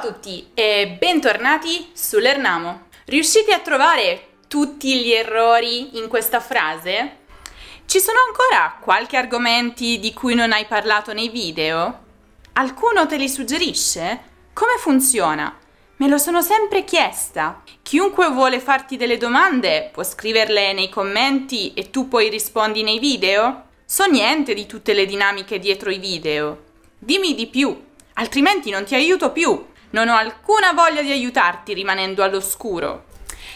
A tutti e bentornati sull'Ernamo. Riuscite a trovare tutti gli errori in questa frase? Ci sono ancora qualche argomenti di cui non hai parlato nei video? Alcuno te li suggerisce? Come funziona? Me lo sono sempre chiesta. Chiunque vuole farti delle domande può scriverle nei commenti e tu poi rispondi nei video? So niente di tutte le dinamiche dietro i video. Dimmi di più, altrimenti non ti aiuto più. Non ho alcuna voglia di aiutarti rimanendo all'oscuro.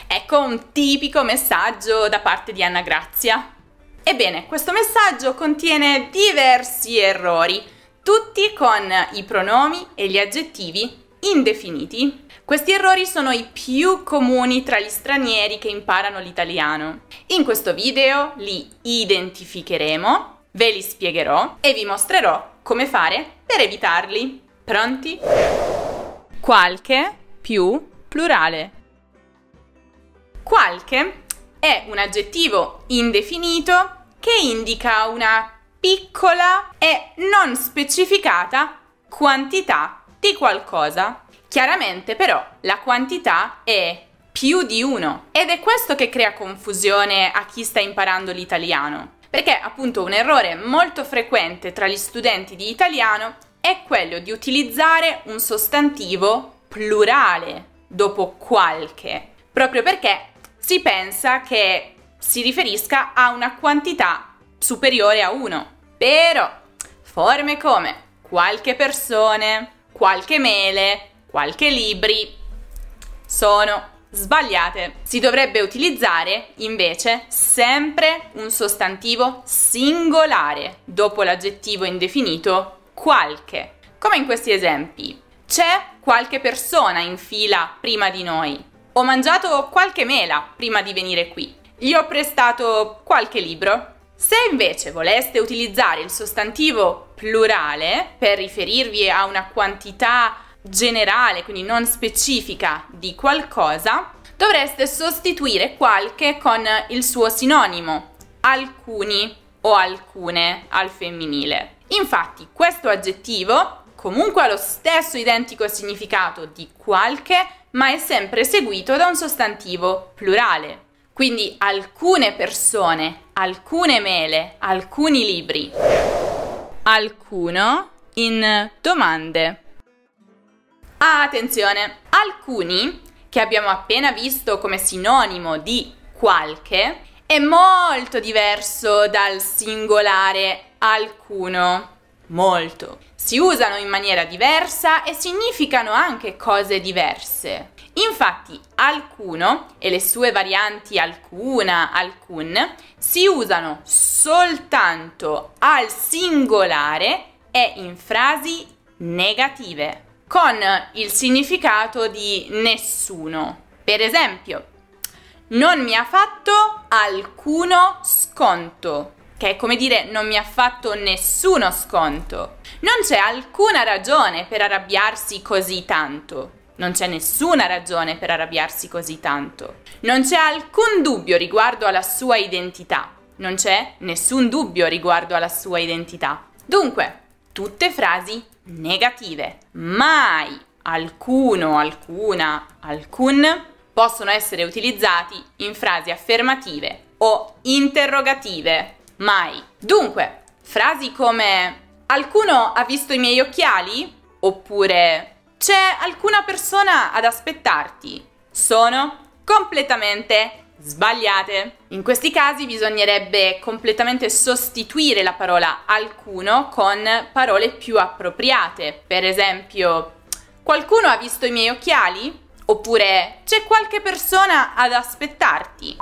Ecco un tipico messaggio da parte di Anna Grazia. Ebbene, questo messaggio contiene diversi errori, tutti con i pronomi e gli aggettivi indefiniti. Questi errori sono i più comuni tra gli stranieri che imparano l'italiano. In questo video li identificheremo, ve li spiegherò e vi mostrerò come fare per evitarli. Pronti? Qualche più plurale. Qualche è un aggettivo indefinito che indica una piccola e non specificata quantità di qualcosa. Chiaramente però la quantità è più di uno ed è questo che crea confusione a chi sta imparando l'italiano. Perché appunto un errore molto frequente tra gli studenti di italiano è quello di utilizzare un sostantivo plurale dopo qualche, proprio perché si pensa che si riferisca a una quantità superiore a uno. Però forme come qualche persone, qualche mele, qualche libri sono sbagliate. Si dovrebbe utilizzare invece sempre un sostantivo singolare dopo l'aggettivo indefinito qualche. Come in questi esempi. C'è qualche persona in fila prima di noi. Ho mangiato qualche mela prima di venire qui. Gli ho prestato qualche libro. Se invece voleste utilizzare il sostantivo plurale per riferirvi a una quantità generale, quindi non specifica di qualcosa, dovreste sostituire qualche con il suo sinonimo, alcuni o alcune al femminile. Infatti, questo aggettivo comunque ha lo stesso identico significato di qualche, ma è sempre seguito da un sostantivo plurale. Quindi alcune persone, alcune mele, alcuni libri. Alcuno in domande. Attenzione, alcuni, che abbiamo appena visto come sinonimo di qualche, è molto diverso dal singolare alcuno. Molto. Si usano in maniera diversa e significano anche cose diverse. Infatti, alcuno e le sue varianti alcuna, alcun si usano soltanto al singolare e in frasi negative con il significato di nessuno. Per esempio, non mi ha fatto alcuno sconto, che è come dire non mi ha fatto nessuno sconto. Non c'è alcuna ragione per arrabbiarsi così tanto. Non c'è nessuna ragione per arrabbiarsi così tanto. Non c'è alcun dubbio riguardo alla sua identità. Non c'è nessun dubbio riguardo alla sua identità. Dunque, tutte frasi negative. Mai alcuno, alcuna, alcun possono essere utilizzati in frasi affermative o interrogative. Mai. Dunque, frasi come Qualcuno ha visto i miei occhiali? Oppure c'è alcuna persona ad aspettarti? Sono completamente sbagliate. In questi casi bisognerebbe completamente sostituire la parola alcuno con parole più appropriate. Per esempio, qualcuno ha visto i miei occhiali? Oppure c'è qualche persona ad aspettarti?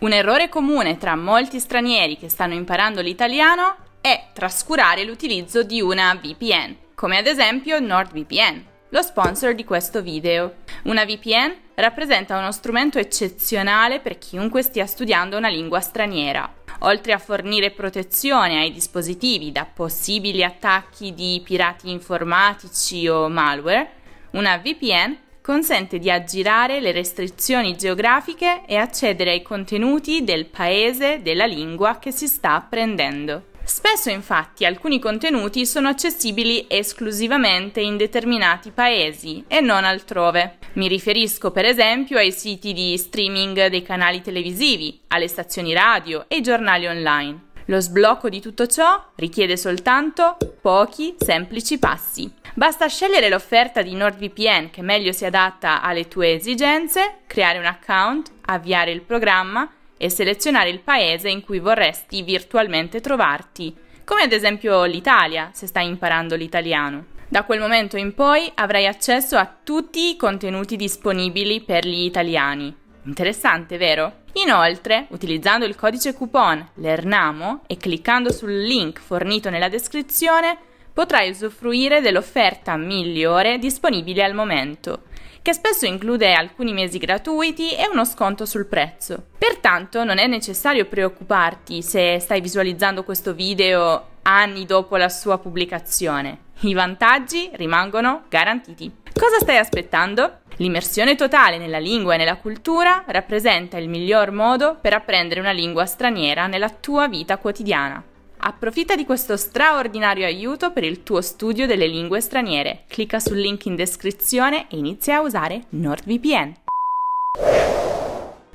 Un errore comune tra molti stranieri che stanno imparando l'italiano è trascurare l'utilizzo di una VPN, come ad esempio NordVPN lo sponsor di questo video. Una VPN rappresenta uno strumento eccezionale per chiunque stia studiando una lingua straniera. Oltre a fornire protezione ai dispositivi da possibili attacchi di pirati informatici o malware, una VPN consente di aggirare le restrizioni geografiche e accedere ai contenuti del paese della lingua che si sta apprendendo. Spesso infatti alcuni contenuti sono accessibili esclusivamente in determinati paesi e non altrove. Mi riferisco per esempio ai siti di streaming dei canali televisivi, alle stazioni radio e ai giornali online. Lo sblocco di tutto ciò richiede soltanto pochi semplici passi. Basta scegliere l'offerta di NordVPN che meglio si adatta alle tue esigenze, creare un account, avviare il programma e selezionare il paese in cui vorresti virtualmente trovarti, come ad esempio l'Italia, se stai imparando l'italiano. Da quel momento in poi avrai accesso a tutti i contenuti disponibili per gli italiani. Interessante, vero? Inoltre, utilizzando il codice coupon LERNAMO e cliccando sul link fornito nella descrizione, potrai usufruire dell'offerta migliore disponibile al momento, che spesso include alcuni mesi gratuiti e uno sconto sul prezzo. Pertanto non è necessario preoccuparti se stai visualizzando questo video anni dopo la sua pubblicazione. I vantaggi rimangono garantiti. Cosa stai aspettando? L'immersione totale nella lingua e nella cultura rappresenta il miglior modo per apprendere una lingua straniera nella tua vita quotidiana. Approfitta di questo straordinario aiuto per il tuo studio delle lingue straniere. Clicca sul link in descrizione e inizia a usare NordVPN.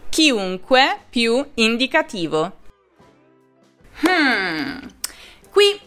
Chiunque più indicativo. Hmm, qui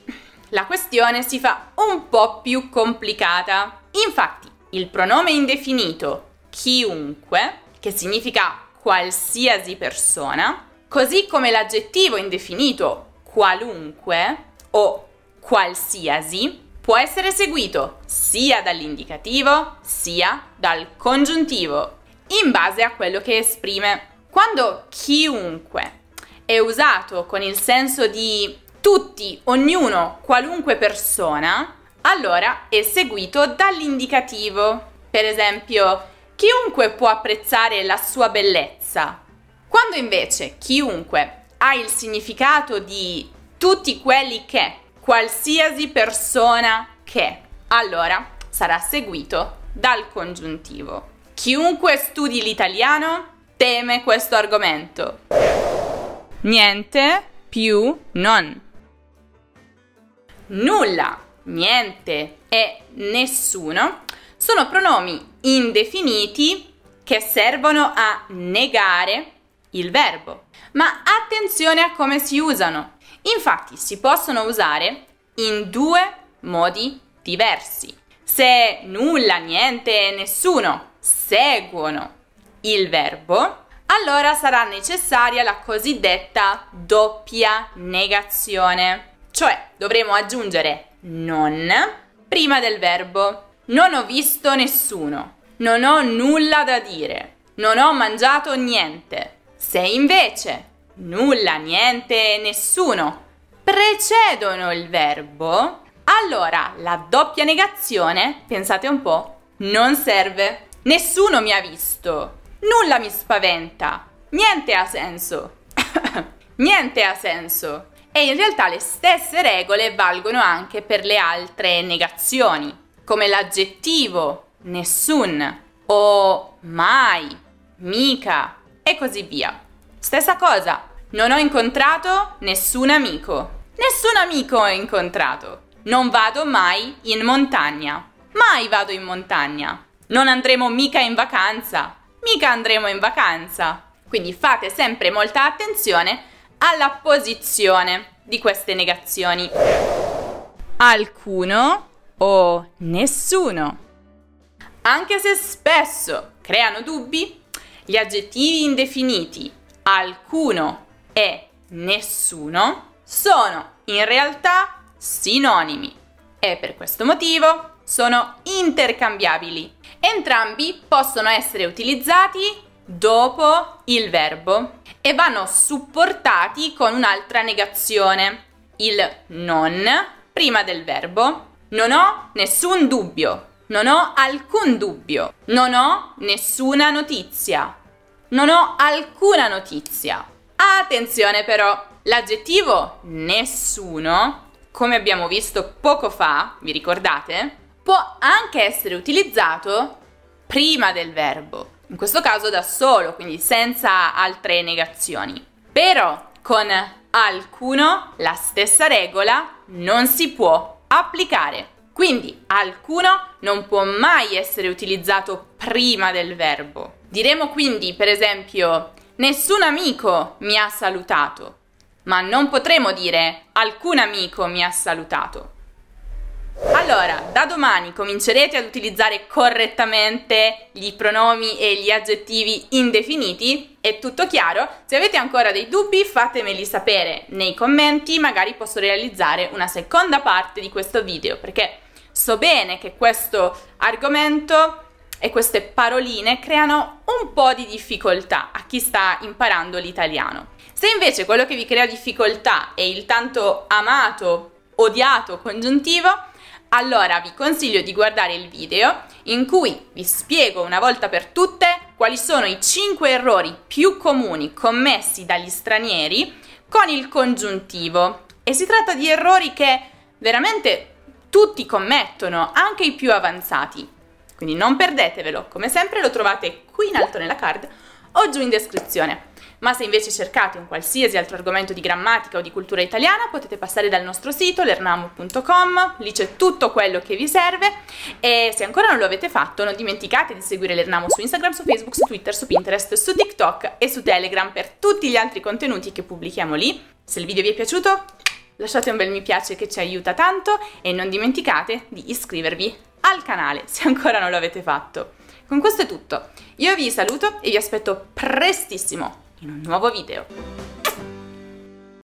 la questione si fa un po' più complicata. Infatti, il pronome indefinito chiunque, che significa qualsiasi persona, così come l'aggettivo indefinito qualunque o qualsiasi, può essere seguito sia dall'indicativo sia dal congiuntivo, in base a quello che esprime. Quando chiunque è usato con il senso di tutti, ognuno, qualunque persona, allora è seguito dall'indicativo. Per esempio, chiunque può apprezzare la sua bellezza. Quando invece chiunque ha il significato di tutti quelli che, qualsiasi persona che, allora sarà seguito dal congiuntivo. Chiunque studi l'italiano teme questo argomento. Niente più non. Nulla niente e nessuno sono pronomi indefiniti che servono a negare il verbo. Ma attenzione a come si usano. Infatti si possono usare in due modi diversi. Se nulla, niente e nessuno seguono il verbo, allora sarà necessaria la cosiddetta doppia negazione. Cioè dovremo aggiungere non prima del verbo. Non ho visto nessuno. Non ho nulla da dire. Non ho mangiato niente. Se invece nulla, niente nessuno precedono il verbo, allora la doppia negazione, pensate un po', non serve. Nessuno mi ha visto. Nulla mi spaventa. Niente ha senso. niente ha senso. E in realtà le stesse regole valgono anche per le altre negazioni, come l'aggettivo nessun o mai, mica e così via. Stessa cosa, non ho incontrato nessun amico. Nessun amico ho incontrato. Non vado mai in montagna. Mai vado in montagna. Non andremo mica in vacanza. Mica andremo in vacanza. Quindi fate sempre molta attenzione alla posizione di queste negazioni. Alcuno o nessuno. Anche se spesso creano dubbi, gli aggettivi indefiniti alcuno e nessuno sono in realtà sinonimi e per questo motivo sono intercambiabili. Entrambi possono essere utilizzati dopo il verbo e vanno supportati con un'altra negazione, il non prima del verbo. Non ho nessun dubbio, non ho alcun dubbio, non ho nessuna notizia, non ho alcuna notizia. Attenzione però, l'aggettivo nessuno, come abbiamo visto poco fa, vi ricordate? Può anche essere utilizzato prima del verbo in questo caso da solo, quindi senza altre negazioni. Però con alcuno la stessa regola non si può applicare. Quindi alcuno non può mai essere utilizzato prima del verbo. Diremo quindi, per esempio, nessun amico mi ha salutato, ma non potremo dire alcun amico mi ha salutato. Allora, da domani comincerete ad utilizzare correttamente gli pronomi e gli aggettivi indefiniti? È tutto chiaro? Se avete ancora dei dubbi fatemeli sapere nei commenti, magari posso realizzare una seconda parte di questo video perché so bene che questo argomento e queste paroline creano un po' di difficoltà a chi sta imparando l'italiano. Se invece quello che vi crea difficoltà è il tanto amato, odiato congiuntivo, allora vi consiglio di guardare il video in cui vi spiego una volta per tutte quali sono i 5 errori più comuni commessi dagli stranieri con il congiuntivo. E si tratta di errori che veramente tutti commettono, anche i più avanzati. Quindi non perdetevelo, come sempre lo trovate qui in alto nella card o giù in descrizione ma se invece cercate un qualsiasi altro argomento di grammatica o di cultura italiana potete passare dal nostro sito lernamu.com, lì c'è tutto quello che vi serve e se ancora non lo avete fatto non dimenticate di seguire l'Ernamu su Instagram, su Facebook, su Twitter, su Pinterest, su TikTok e su Telegram per tutti gli altri contenuti che pubblichiamo lì. Se il video vi è piaciuto lasciate un bel mi piace che ci aiuta tanto e non dimenticate di iscrivervi al canale se ancora non lo avete fatto. Con questo è tutto, io vi saluto e vi aspetto prestissimo in un nuovo video.